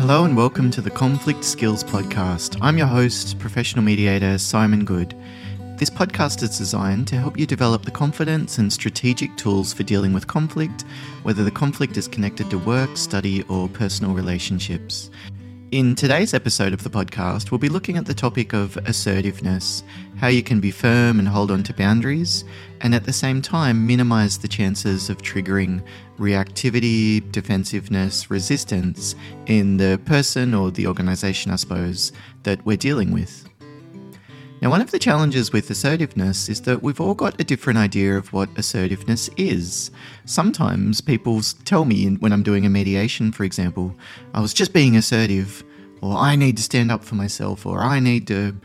Hello and welcome to the Conflict Skills Podcast. I'm your host, professional mediator Simon Goode. This podcast is designed to help you develop the confidence and strategic tools for dealing with conflict, whether the conflict is connected to work, study, or personal relationships. In today's episode of the podcast, we'll be looking at the topic of assertiveness, how you can be firm and hold on to boundaries, and at the same time minimize the chances of triggering reactivity, defensiveness, resistance in the person or the organization, I suppose, that we're dealing with. Now, one of the challenges with assertiveness is that we've all got a different idea of what assertiveness is. Sometimes people tell me when I'm doing a mediation, for example, I was just being assertive, or I need to stand up for myself, or I need to,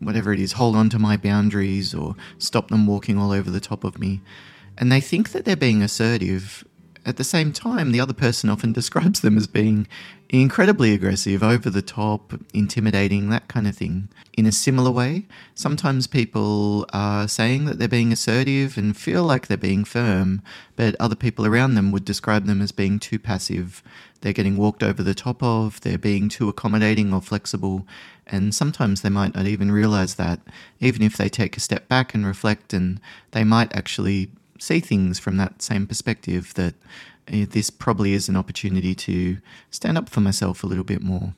whatever it is, hold on to my boundaries, or stop them walking all over the top of me. And they think that they're being assertive at the same time, the other person often describes them as being incredibly aggressive, over the top, intimidating, that kind of thing. In a similar way, sometimes people are saying that they're being assertive and feel like they're being firm, but other people around them would describe them as being too passive. They're getting walked over the top of, they're being too accommodating or flexible, and sometimes they might not even realize that, even if they take a step back and reflect, and they might actually see things from that same perspective that uh, this probably is an opportunity to stand up for myself a little bit more.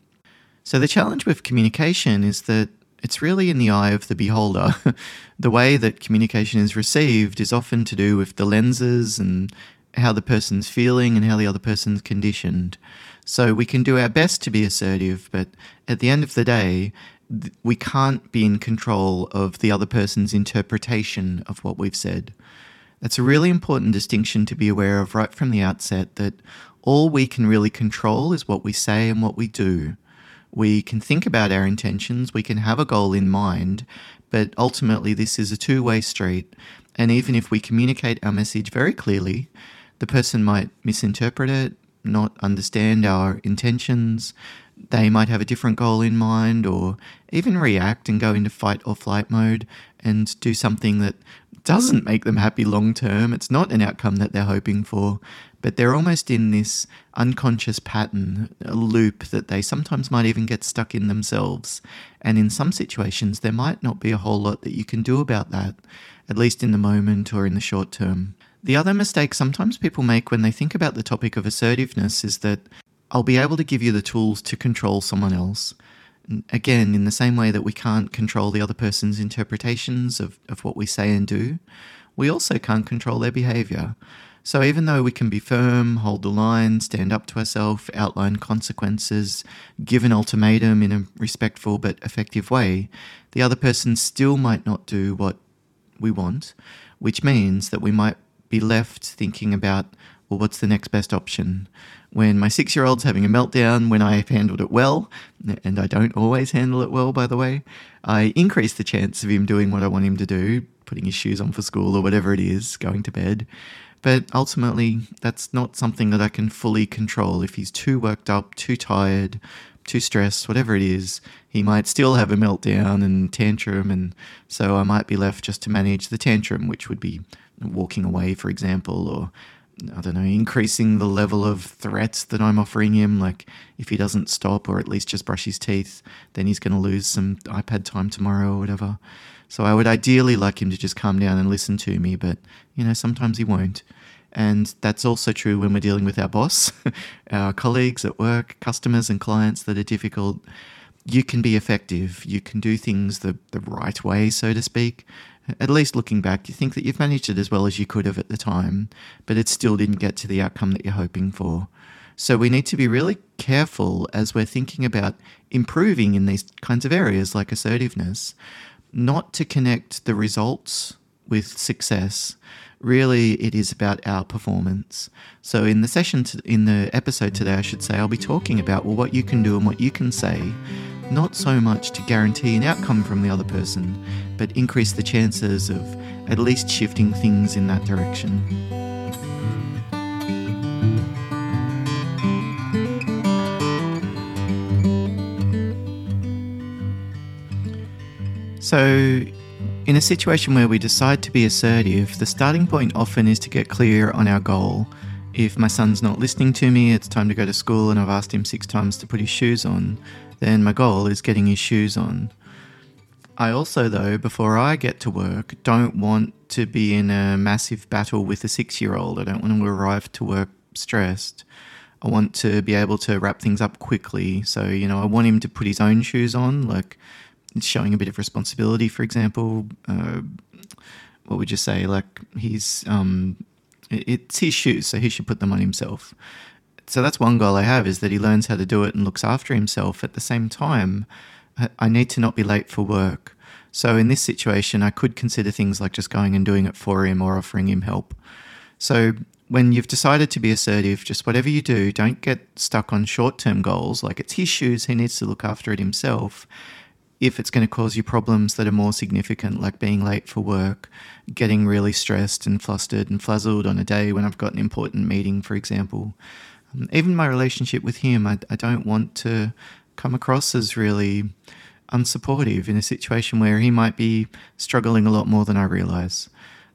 So, the challenge with communication is that it's really in the eye of the beholder. the way that communication is received is often to do with the lenses and how the person's feeling and how the other person's conditioned. So, we can do our best to be assertive, but at the end of the day, we can't be in control of the other person's interpretation of what we've said. That's a really important distinction to be aware of right from the outset that all we can really control is what we say and what we do. We can think about our intentions, we can have a goal in mind, but ultimately this is a two way street. And even if we communicate our message very clearly, the person might misinterpret it, not understand our intentions. They might have a different goal in mind, or even react and go into fight or flight mode and do something that doesn't make them happy long term. It's not an outcome that they're hoping for, but they're almost in this unconscious pattern, a loop that they sometimes might even get stuck in themselves. And in some situations, there might not be a whole lot that you can do about that, at least in the moment or in the short term. The other mistake sometimes people make when they think about the topic of assertiveness is that I'll be able to give you the tools to control someone else again, in the same way that we can't control the other person's interpretations of, of what we say and do, we also can't control their behavior. So even though we can be firm, hold the line, stand up to ourselves, outline consequences, give an ultimatum in a respectful but effective way, the other person still might not do what we want, which means that we might be left thinking about, well, what's the next best option? when my six year old's having a meltdown when I have handled it well, and I don't always handle it well, by the way, I increase the chance of him doing what I want him to do, putting his shoes on for school or whatever it is, going to bed. But ultimately, that's not something that I can fully control. If he's too worked up, too tired, too stressed, whatever it is, he might still have a meltdown and tantrum. And so I might be left just to manage the tantrum, which would be walking away, for example, or I don't know, increasing the level of threats that I'm offering him. Like, if he doesn't stop or at least just brush his teeth, then he's going to lose some iPad time tomorrow or whatever. So I would ideally like him to just calm down and listen to me, but, you know, sometimes he won't. And that's also true when we're dealing with our boss, our colleagues at work, customers and clients that are difficult. You can be effective. You can do things the, the right way, so to speak at least looking back, you think that you've managed it as well as you could have at the time, but it still didn't get to the outcome that you're hoping for. So we need to be really careful as we're thinking about improving in these kinds of areas like assertiveness, not to connect the results with success. Really, it is about our performance. So, in the session, to, in the episode today, I should say, I'll be talking about well, what you can do and what you can say not so much to guarantee an outcome from the other person, but increase the chances of at least shifting things in that direction. So, in a situation where we decide to be assertive, the starting point often is to get clear on our goal If my son's not listening to me, it's time to go to school, and I've asked him six times to put his shoes on, then my goal is getting his shoes on. I also, though, before I get to work, don't want to be in a massive battle with a six year old. I don't want to arrive to work stressed. I want to be able to wrap things up quickly. So, you know, I want him to put his own shoes on, like showing a bit of responsibility, for example. Uh, what would you say? Like, he's, um, it's his shoes, so he should put them on himself. So that's one goal I have is that he learns how to do it and looks after himself. At the same time, I need to not be late for work. So in this situation, I could consider things like just going and doing it for him or offering him help. So when you've decided to be assertive, just whatever you do, don't get stuck on short term goals. Like it's his shoes, he needs to look after it himself. If it's going to cause you problems that are more significant, like being late for work, getting really stressed and flustered and flazzled on a day when I've got an important meeting, for example. Um, even my relationship with him, I, I don't want to come across as really unsupportive in a situation where he might be struggling a lot more than I realize.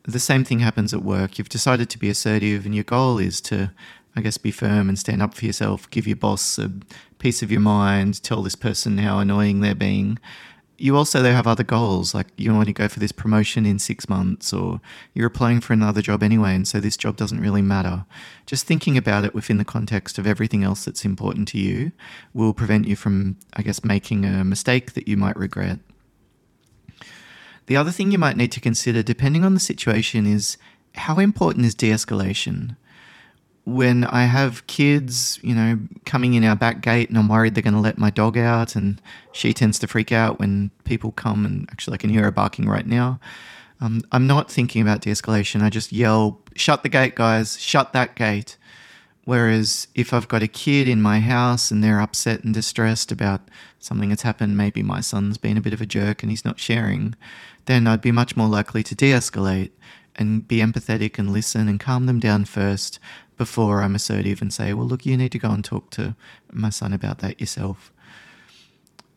The same thing happens at work. You've decided to be assertive, and your goal is to, I guess, be firm and stand up for yourself, give your boss a piece of your mind, tell this person how annoying they're being. You also though have other goals like you want to go for this promotion in six months or you're applying for another job anyway and so this job doesn't really matter. Just thinking about it within the context of everything else that's important to you will prevent you from i guess making a mistake that you might regret. The other thing you might need to consider depending on the situation is how important is de-escalation when I have kids, you know, coming in our back gate and I'm worried they're going to let my dog out, and she tends to freak out when people come, and actually, I can hear her barking right now. Um, I'm not thinking about de escalation. I just yell, shut the gate, guys, shut that gate. Whereas if I've got a kid in my house and they're upset and distressed about something that's happened, maybe my son's been a bit of a jerk and he's not sharing, then I'd be much more likely to de escalate and be empathetic and listen and calm them down first before I'm assertive and say, well, look, you need to go and talk to my son about that yourself.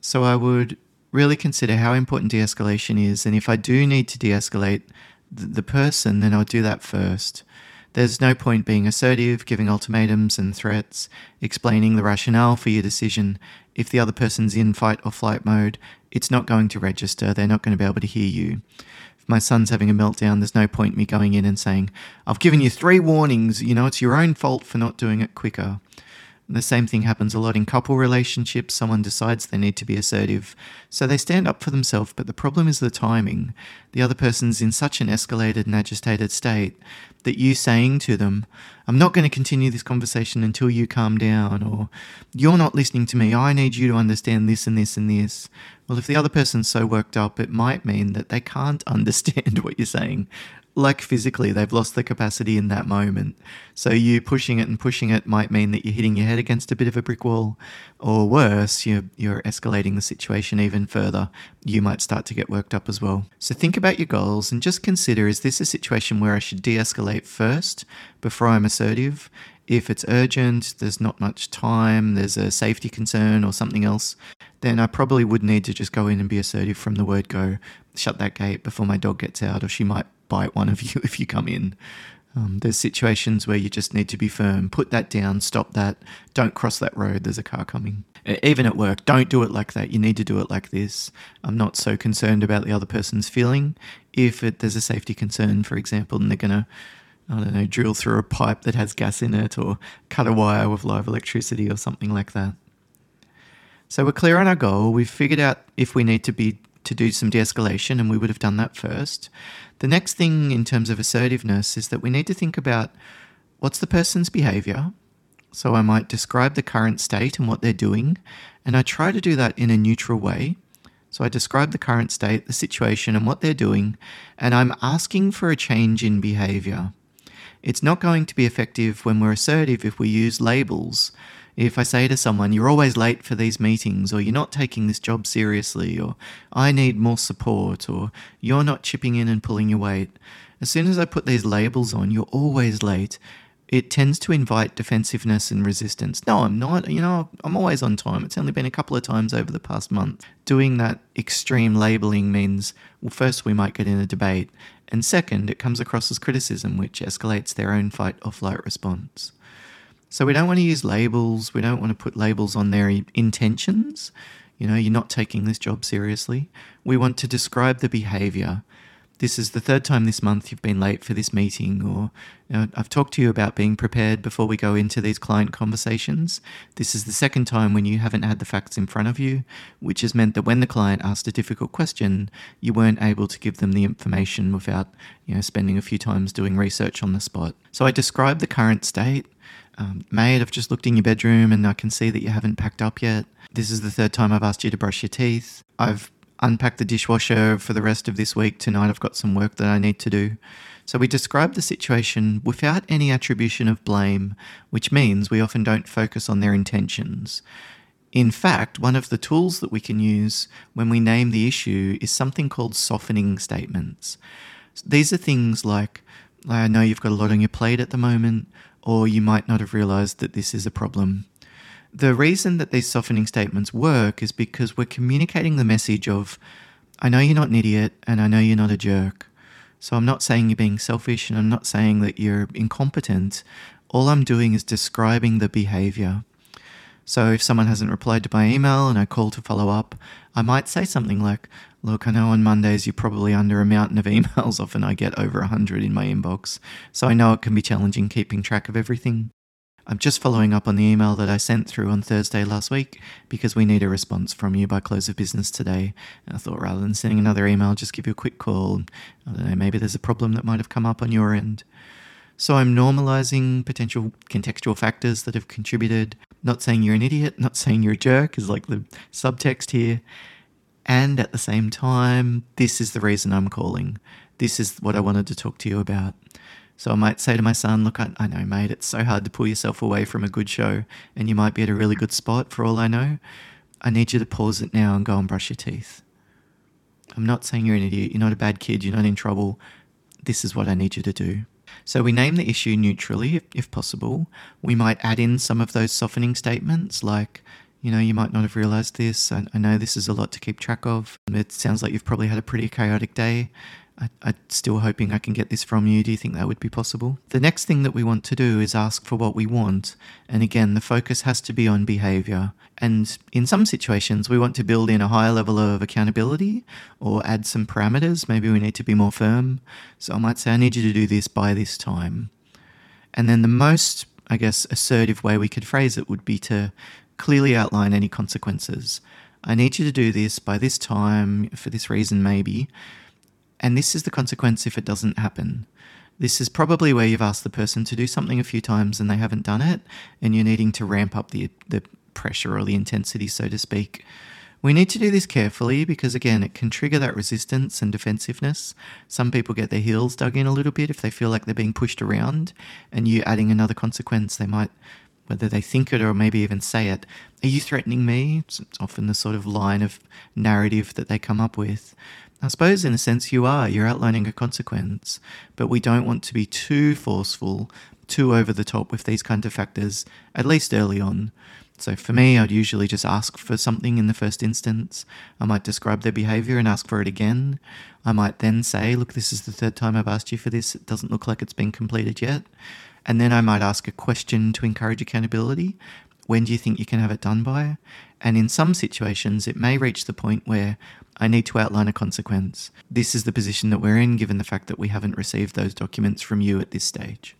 So I would really consider how important de escalation is. And if I do need to de escalate the person, then I'll do that first. There's no point being assertive, giving ultimatums and threats, explaining the rationale for your decision. If the other person's in fight or flight mode, it's not going to register. They're not going to be able to hear you if my son's having a meltdown, there's no point me going in and saying, I've given you three warnings, you know, it's your own fault for not doing it quicker. The same thing happens a lot in couple relationships. Someone decides they need to be assertive, so they stand up for themselves, but the problem is the timing. The other person's in such an escalated and agitated state that you saying to them, I'm not going to continue this conversation until you calm down, or you're not listening to me, I need you to understand this and this and this. Well, if the other person's so worked up, it might mean that they can't understand what you're saying like physically, they've lost the capacity in that moment. So you pushing it and pushing it might mean that you're hitting your head against a bit of a brick wall, or worse, you're you're escalating the situation even further. You might start to get worked up as well. So think about your goals and just consider: is this a situation where I should de-escalate first before I'm assertive? If it's urgent, there's not much time, there's a safety concern or something else, then I probably would need to just go in and be assertive from the word go. Shut that gate before my dog gets out, or she might bite one of you if you come in. Um, there's situations where you just need to be firm. Put that down, stop that, don't cross that road, there's a car coming. Even at work, don't do it like that. You need to do it like this. I'm not so concerned about the other person's feeling. If it, there's a safety concern, for example, and they're going to, I don't know, drill through a pipe that has gas in it or cut a wire with live electricity or something like that. So we're clear on our goal. We've figured out if we need to be to do some de escalation, and we would have done that first. The next thing in terms of assertiveness is that we need to think about what's the person's behavior. So I might describe the current state and what they're doing, and I try to do that in a neutral way. So I describe the current state, the situation, and what they're doing, and I'm asking for a change in behavior. It's not going to be effective when we're assertive if we use labels if I say to someone, you're always late for these meetings, or you're not taking this job seriously, or I need more support, or you're not chipping in and pulling your weight, as soon as I put these labels on, you're always late, it tends to invite defensiveness and resistance. No, I'm not. You know, I'm always on time. It's only been a couple of times over the past month. Doing that extreme labeling means, well, first, we might get in a debate, and second, it comes across as criticism, which escalates their own fight or flight response. So we don't want to use labels. We don't want to put labels on their intentions. You know, you're not taking this job seriously. We want to describe the behavior this is the third time this month you've been late for this meeting, or you know, I've talked to you about being prepared before we go into these client conversations. This is the second time when you haven't had the facts in front of you, which has meant that when the client asked a difficult question, you weren't able to give them the information without you know, spending a few times doing research on the spot. So I described the current state. Um, mate, I've just looked in your bedroom and I can see that you haven't packed up yet. This is the third time I've asked you to brush your teeth. I've unpacked the dishwasher for the rest of this week. Tonight, I've got some work that I need to do. So, we describe the situation without any attribution of blame, which means we often don't focus on their intentions. In fact, one of the tools that we can use when we name the issue is something called softening statements. These are things like, I know you've got a lot on your plate at the moment, or you might not have realized that this is a problem the reason that these softening statements work is because we're communicating the message of, I know you're not an idiot and I know you're not a jerk. So I'm not saying you're being selfish and I'm not saying that you're incompetent. All I'm doing is describing the behavior. So if someone hasn't replied to my email and I call to follow up, I might say something like, Look, I know on Mondays you're probably under a mountain of emails. Often I get over 100 in my inbox. So I know it can be challenging keeping track of everything. I'm just following up on the email that I sent through on Thursday last week because we need a response from you by close of business today. I thought rather than sending another email, just give you a quick call. I don't know, maybe there's a problem that might have come up on your end. So I'm normalizing potential contextual factors that have contributed. Not saying you're an idiot, not saying you're a jerk is like the subtext here. And at the same time, this is the reason I'm calling. This is what I wanted to talk to you about. So I might say to my son, Look, I, I, know, mate, it's so hard to pull yourself away from a good show, and you might be at a really good spot for all I know. I need you to pause it now and go and brush your teeth. I'm not saying you're an idiot. You're not a bad kid. You're not in trouble. This is what I need you to do. So we name the issue neutrally, if, if possible. We might add in some of those softening statements like, you know, you might not have realized this. I, I know this is a lot to keep track of. It sounds like you've probably had a pretty chaotic day. I, am still hoping I can get this from you. Do you think that would be possible? The next thing that we want to do is ask for what we want. And again, the focus has to be on behavior. And in some situations, we want to build in a higher level of accountability or add some parameters. Maybe we need to be more firm. So I might say, I need you to do this by this time. And then the most, I guess, assertive way we could phrase it would be to clearly outline any consequences. I need you to do this by this time for this reason, maybe. And this is the consequence if it doesn't happen. This is probably where you've asked the person to do something a few times and they haven't done it, and you're needing to ramp up the, the pressure or the intensity, so to speak. We need to do this carefully because, again, it can trigger that resistance and defensiveness. Some people get their heels dug in a little bit if they feel like they're being pushed around, and you adding another consequence, they might, whether they think it or maybe even say it, Are you threatening me? It's often the sort of line of narrative that they come up with. I suppose, in a sense, you are. You're outlining a consequence, but we don't want to be too forceful, too over the top with these kind of factors, at least early on. So for me, I'd usually just ask for something in the first instance. I might describe their behavior and ask for it again. I might then say, look, this is the third time I've asked you for this. It doesn't look like it's been completed yet. And then I might ask a question to encourage accountability. When do you think you can have it done by? And in some situations, it may reach the point where I need to outline a consequence. This is the position that we're in, given the fact that we haven't received those documents from you at this stage.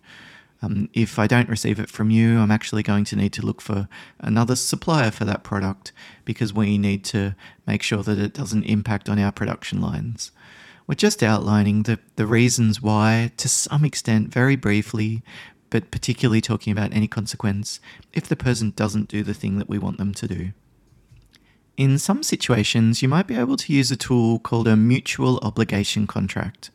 Um, if I don't receive it from you, I'm actually going to need to look for another supplier for that product because we need to make sure that it doesn't impact on our production lines. We're just outlining the, the reasons why, to some extent, very briefly, but particularly talking about any consequence if the person doesn't do the thing that we want them to do. In some situations, you might be able to use a tool called a mutual obligation contract.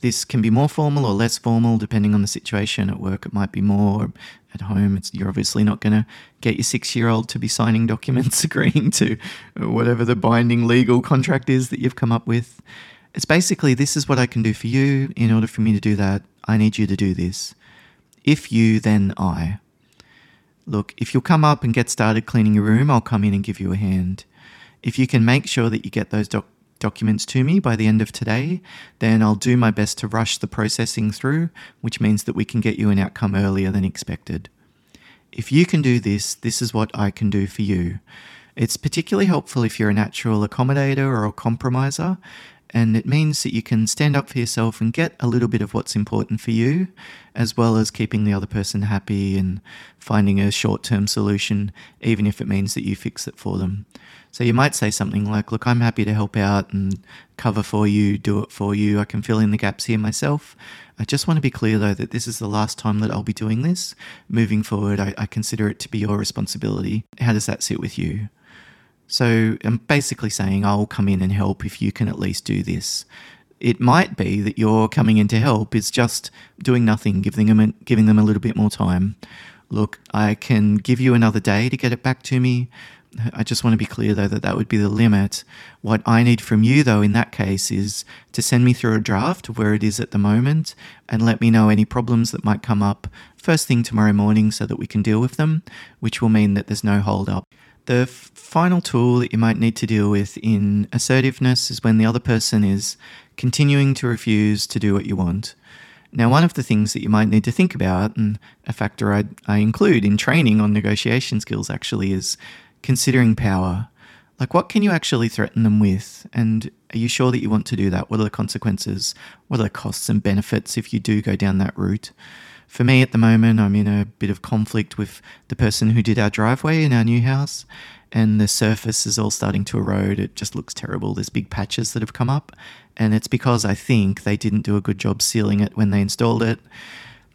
This can be more formal or less formal depending on the situation. At work, it might be more. At home, you're obviously not going to get your six year old to be signing documents agreeing to whatever the binding legal contract is that you've come up with. It's basically this is what I can do for you. In order for me to do that, I need you to do this. If you, then I. Look, if you'll come up and get started cleaning your room, I'll come in and give you a hand. If you can make sure that you get those doc- documents to me by the end of today, then I'll do my best to rush the processing through, which means that we can get you an outcome earlier than expected. if you can do this, this is what I can do for you. It's particularly helpful if you're a natural accommodator or a compromiser, and it means that you can stand up for yourself and get a little bit of what's important for you, as well as keeping the other person happy and finding a short term solution, even if it means that you fix it for them. So you might say something like, Look, I'm happy to help out and cover for you, do it for you. I can fill in the gaps here myself. I just want to be clear, though, that this is the last time that I'll be doing this. Moving forward, I, I consider it to be your responsibility. How does that sit with you? So I'm basically saying I'll come in and help if you can at least do this. It might be that you're coming in to help is just doing nothing, giving them a, giving them a little bit more time. Look, I can give you another day to get it back to me. I just want to be clear though that that would be the limit. What I need from you though in that case is to send me through a draft where it is at the moment and let me know any problems that might come up first thing tomorrow morning so that we can deal with them, which will mean that there's no hold up. The final tool that you might need to deal with in assertiveness is when the other person is continuing to refuse to do what you want. Now, one of the things that you might need to think about, and a factor I, I include in training on negotiation skills actually, is considering power. Like, what can you actually threaten them with? And are you sure that you want to do that? What are the consequences? What are the costs and benefits if you do go down that route? For me at the moment, I'm in a bit of conflict with the person who did our driveway in our new house, and the surface is all starting to erode. It just looks terrible. There's big patches that have come up, and it's because I think they didn't do a good job sealing it when they installed it.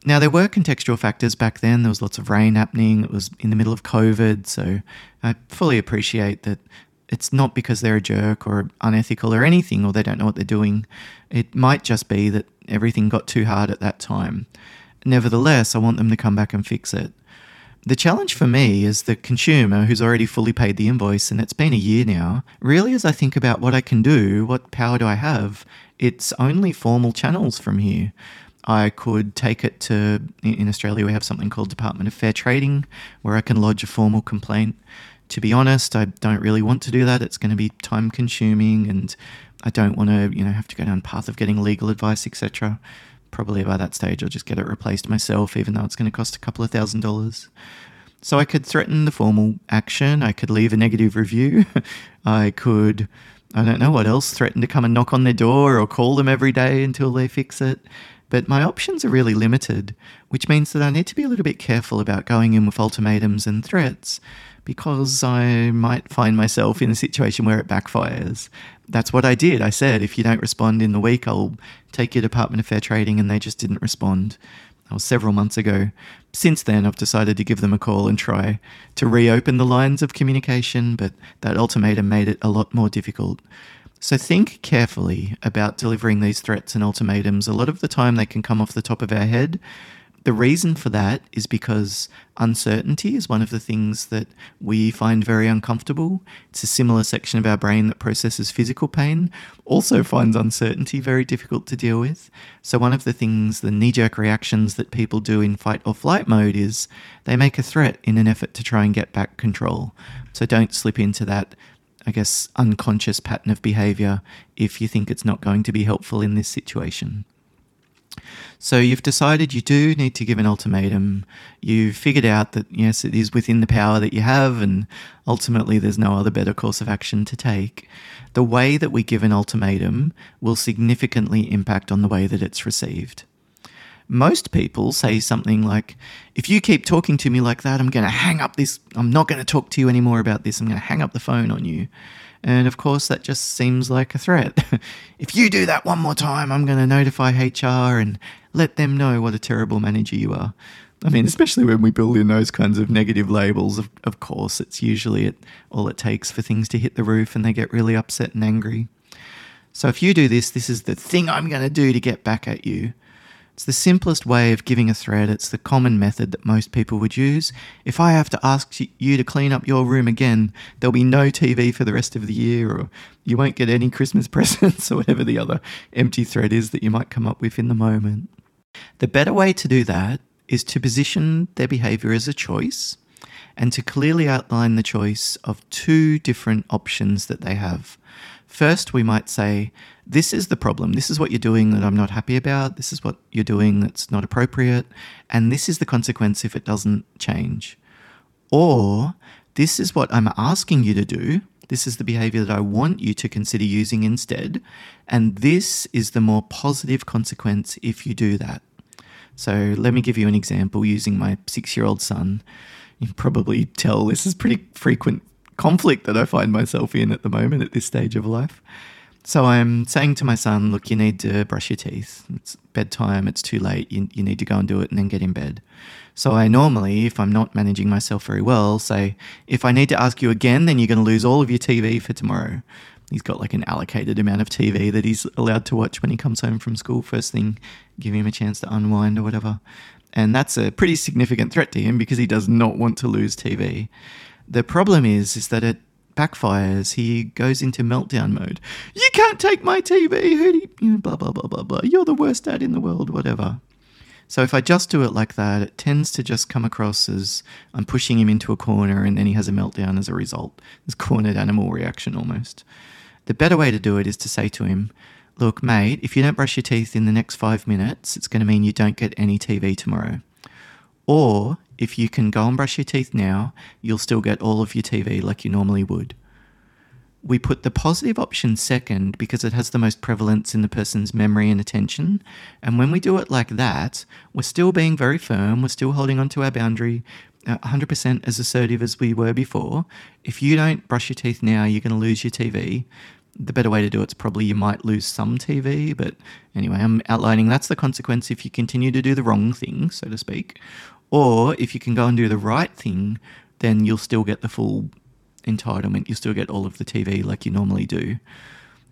Now, there were contextual factors back then. There was lots of rain happening. It was in the middle of COVID. So I fully appreciate that it's not because they're a jerk or unethical or anything, or they don't know what they're doing. It might just be that everything got too hard at that time. Nevertheless, I want them to come back and fix it. The challenge for me as the consumer who's already fully paid the invoice, and it's been a year now, really as I think about what I can do, what power do I have, it's only formal channels from here. I could take it to, in Australia, we have something called Department of Fair Trading, where I can lodge a formal complaint. To be honest, I don't really want to do that. It's going to be time consuming and I don't want to, you know, have to go down the path of getting legal advice, etc probably by that stage I'll just get it replaced myself, even though it's going to cost a couple of thousand dollars. So I could threaten the formal action, I could leave a negative review, I could, I don't know what else, threaten to come and knock on their door or call them every day until they fix it. But my options are really limited, which means that I need to be a little bit careful about going in with ultimatums and threats because I might find myself in a situation where it backfires. That's what I did. I said, if you don't respond in the week, I'll take your Department of Fair Trading, and they just didn't respond. That was several months ago. Since then, I've decided to give them a call and try to reopen the lines of communication, but that ultimatum made it a lot more difficult. So think carefully about delivering these threats and ultimatums. A lot of the time, they can come off the top of our head, the reason for that is because uncertainty is one of the things that we find very uncomfortable. It's a similar section of our brain that processes physical pain, also finds uncertainty very difficult to deal with. So, one of the things, the knee jerk reactions that people do in fight or flight mode is they make a threat in an effort to try and get back control. So, don't slip into that. I guess, unconscious pattern of behavior if you think it's not going to be helpful in this situation. So you've decided you do need to give an ultimatum. You've figured out that, yes, it is within the power that you have, and ultimately there's no other better course of action to take. The way that we give an ultimatum will significantly impact on the way that it's received. Most people say something like, if you keep talking to me like that, I'm going to hang up this, I'm not going to talk to you anymore about this, I'm going to hang up the phone on you. And of course, that just seems like a threat. if you do that one more time, I'm going to notify HR and let them know what a terrible manager you are. I mean, especially when we build in those kinds of negative labels, of, of course, it's usually it, all it takes for things to hit the roof and they get really upset and angry. So if you do this, this is the thing I'm going to do to get back at you. It's the simplest way of giving a threat. It's the common method that most people would use. If I have to ask you to clean up your room again, there'll be no TV for the rest of the year, or you won't get any Christmas presents, or whatever the other empty threat is that you might come up with in the moment. The better way to do that is to position their behavior as a choice and to clearly outline the choice of two different options that they have. First, we might say, This is the problem. This is what you're doing that I'm not happy about. This is what you're doing that's not appropriate. And this is the consequence if it doesn't change. Or this is what I'm asking you to do. This is the behavior that I want you to consider using instead. And this is the more positive consequence if you do that. So let me give you an example using my six year old son. You can probably tell this is pretty frequent conflict that I find myself in at the moment at this stage of life. So I'm saying to my son, look, you need to brush your teeth. It's bedtime, it's too late, you, you need to go and do it and then get in bed. So I normally, if I'm not managing myself very well, say, if I need to ask you again, then you're going to lose all of your TV for tomorrow. He's got like an allocated amount of TV that he's allowed to watch when he comes home from school. First thing, give him a chance to unwind or whatever. And that's a pretty significant threat to him because he does not want to lose TV. The problem is, is that it backfires. He goes into meltdown mode. You can't take my TV, who do you, blah blah blah blah blah. You're the worst dad in the world, whatever. So if I just do it like that, it tends to just come across as I'm pushing him into a corner and then he has a meltdown as a result. This cornered animal reaction almost. The better way to do it is to say to him, Look, mate, if you don't brush your teeth in the next five minutes, it's going to mean you don't get any TV tomorrow. Or if you can go and brush your teeth now, you'll still get all of your TV like you normally would we put the positive option second because it has the most prevalence in the person's memory and attention. And when we do it like that, we're still being very firm, we're still holding on to our boundary, 100% uh, as assertive as we were before. If you don't brush your teeth now, you're going to lose your TV. The better way to do it's probably you might lose some TV, but anyway, I'm outlining that's the consequence if you continue to do the wrong thing, so to speak. Or if you can go and do the right thing, then you'll still get the full entitlement, you still get all of the TV like you normally do.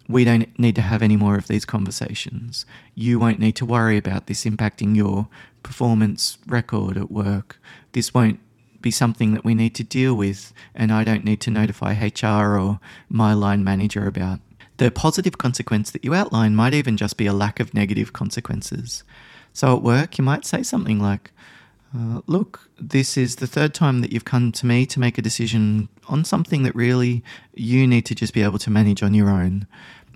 We don't need to have any more of these conversations. You won't need to worry about this impacting your performance record at work. This won't be something that we need to deal with, and I don't need to notify HR or my line manager about. The positive consequence that you outline might even just be a lack of negative consequences. So at work, you might say something like, uh, look, this is the third time that you've come to me to make a decision on something that really you need to just be able to manage on your own.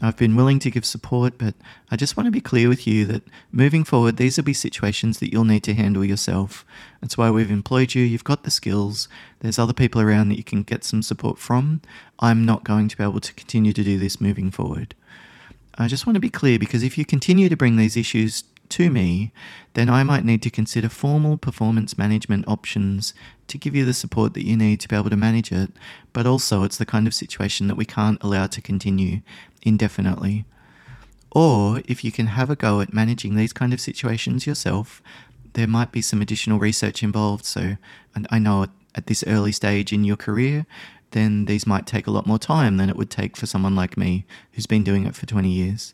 I've been willing to give support, but I just want to be clear with you that moving forward, these will be situations that you'll need to handle yourself. That's why we've employed you. You've got the skills. There's other people around that you can get some support from. I'm not going to be able to continue to do this moving forward. I just want to be clear because if you continue to bring these issues to me, then I might need to consider formal performance management options to give you the support that you need to be able to manage it. But also, it's the kind of situation that we can't allow to continue indefinitely. Or if you can have a go at managing these kind of situations yourself, there might be some additional research involved. So, and I know at this early stage in your career, then these might take a lot more time than it would take for someone like me who's been doing it for 20 years.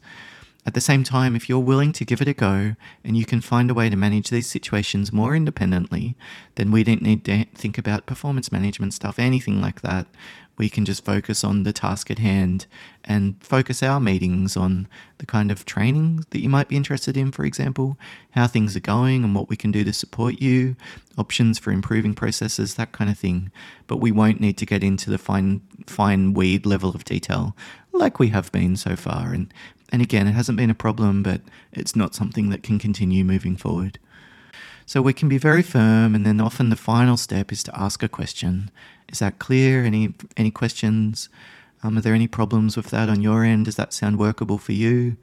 At the same time, if you're willing to give it a go and you can find a way to manage these situations more independently, then we don't need to think about performance management stuff, anything like that. We can just focus on the task at hand and focus our meetings on the kind of training that you might be interested in, for example, how things are going and what we can do to support you, options for improving processes, that kind of thing. But we won't need to get into the fine fine weed level of detail like we have been so far. And and again, it hasn't been a problem, but it's not something that can continue moving forward. So we can be very firm, and then often the final step is to ask a question. Is that clear? Any any questions? Um, are there any problems with that on your end? Does that sound workable for you?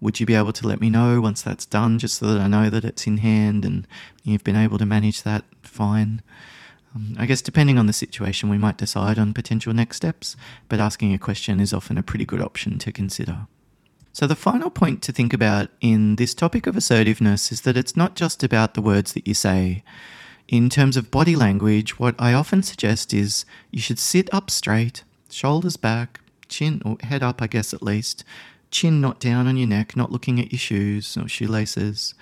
Would you be able to let me know once that's done, just so that I know that it's in hand and you've been able to manage that fine? Um, I guess depending on the situation, we might decide on potential next steps, but asking a question is often a pretty good option to consider. So, the final point to think about in this topic of assertiveness is that it's not just about the words that you say. In terms of body language, what I often suggest is you should sit up straight, shoulders back, chin or head up, I guess at least, chin not down on your neck, not looking at your shoes or shoelaces,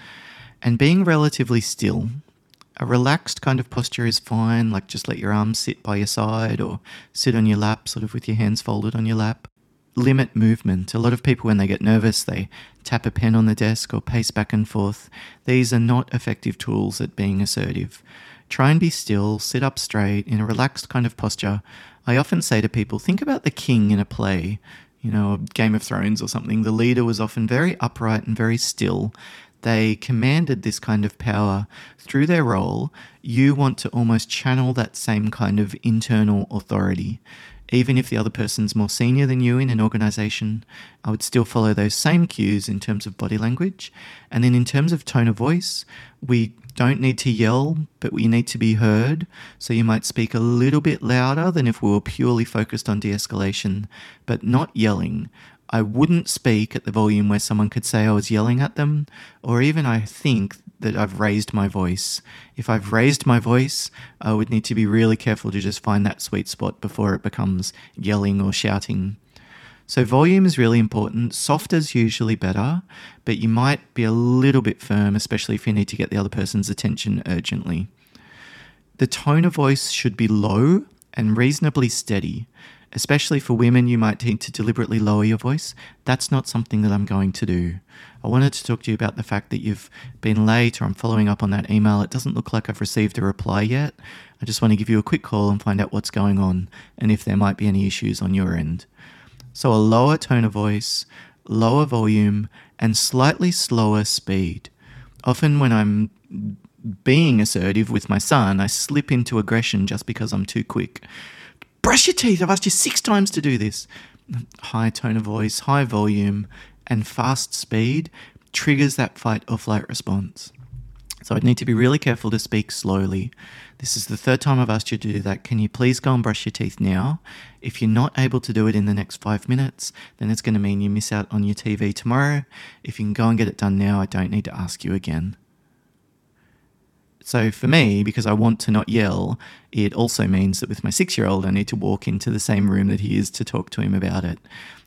and being relatively still. A relaxed kind of posture is fine, like just let your arms sit by your side or sit on your lap, sort of with your hands folded on your lap limit movement. A lot of people, when they get nervous, they tap a pen on the desk or pace back and forth. These are not effective tools at being assertive. Try and be still, sit up straight in a relaxed kind of posture. I often say to people, think about the king in a play, you know, Game of Thrones or something. The leader was often very upright and very still. they commanded this kind of power through their role, you want to almost channel that same kind of internal authority. Even if the other person's more senior than you in an organization, I would still follow those same cues in terms of body language. And then in terms of tone of voice, we don't need to yell, but we need to be heard. So you might speak a little bit louder than if we were purely focused on de escalation, but not yelling. I wouldn't speak at the volume where someone could say I was yelling at them, or even I think that I've raised my voice. If I've raised my voice, I would need to be really careful to just find that sweet spot before it becomes yelling or shouting. So, volume is really important. Softer is usually better, but you might be a little bit firm, especially if you need to get the other person's attention urgently. The tone of voice should be low and reasonably steady. Especially for women, you might need to deliberately lower your voice. That's not something that I'm going to do. I wanted to talk to you about the fact that you've been late or I'm following up on that email. It doesn't look like I've received a reply yet. I just want to give you a quick call and find out what's going on and if there might be any issues on your end. So, a lower tone of voice, lower volume, and slightly slower speed. Often, when I'm being assertive with my son, I slip into aggression just because I'm too quick brush your teeth. I've asked you six times to do this. High tone of voice, high volume, and fast speed triggers that fight or flight response. So I'd need to be really careful to speak slowly. This is the third time I've asked you to do that. Can you please go and brush your teeth now? If you're not able to do it in the next five minutes, then it's going to mean you miss out on your TV tomorrow. If you can go and get it done now, I don't need to ask you again. So for me, because I want to not yell, it also means that with my six year old, I need to walk into the same room that he is to talk to him about it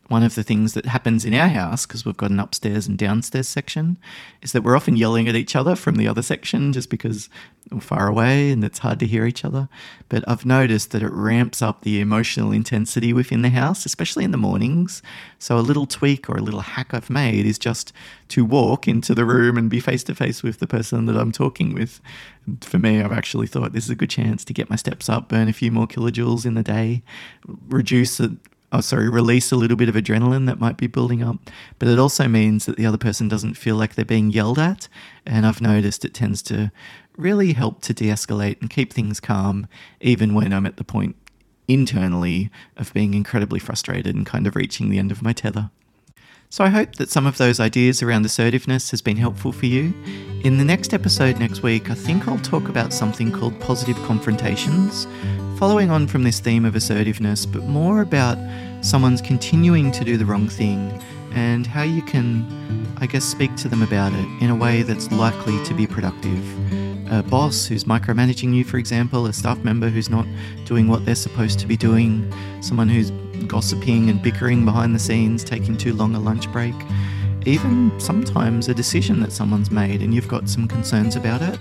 one of the things that happens in our house, because we've got an upstairs and downstairs section, is that we're often yelling at each other from the other section just because we're far away and it's hard to hear each other. But I've noticed that it ramps up the emotional intensity within the house, especially in the mornings. So a little tweak or a little hack I've made is just to walk into the room and be face to face with the person that I'm talking with. For me, I've actually thought this is a good chance to get my steps up, burn a few more kilojoules in the day, reduce oh, sorry, release a little bit of adrenaline that might be building up. But it also means that the other person doesn't feel like they're being yelled at. And I've noticed it tends to really help to de escalate and keep things calm, even when I'm at the point internally of being incredibly frustrated and kind of reaching the end of my tether. So I hope that some of those ideas around assertiveness has been helpful for you. In the next episode next week, I think I'll talk about something called positive confrontations, following on from this theme of assertiveness, but more about someone's continuing to do the wrong thing and how you can, I guess, speak to them about it in a way that's likely to be productive. A boss who's micromanaging you, for example, a staff member who's not doing what they're supposed to be doing, someone who's gossiping and bickering behind the scenes, taking too long a lunch break even sometimes a decision that someone's made and you've got some concerns about it,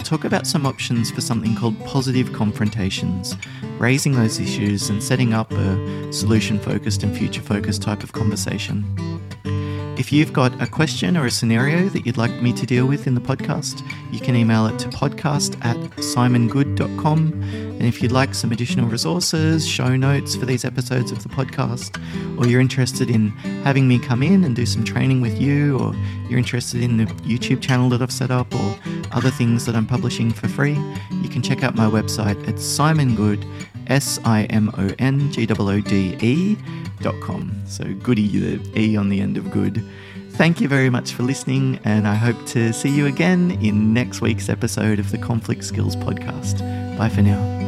I'll talk about some options for something called positive confrontations, raising those issues and setting up a solution focused and future focused type of conversation. If you've got a question or a scenario that you'd like me to deal with in the podcast, you can email it to podcast at simongoode.com. And if you'd like some additional resources, show notes for these episodes of the podcast, or you're interested in having me come in and do some training with you, or you're interested in the YouTube channel that I've set up, or other things that I'm publishing for free, you can check out my website at simongoode, S I M O N G O O D E dot com. So goody, the E on the end of good. Thank you very much for listening, and I hope to see you again in next week's episode of the Conflict Skills Podcast. Bye for now.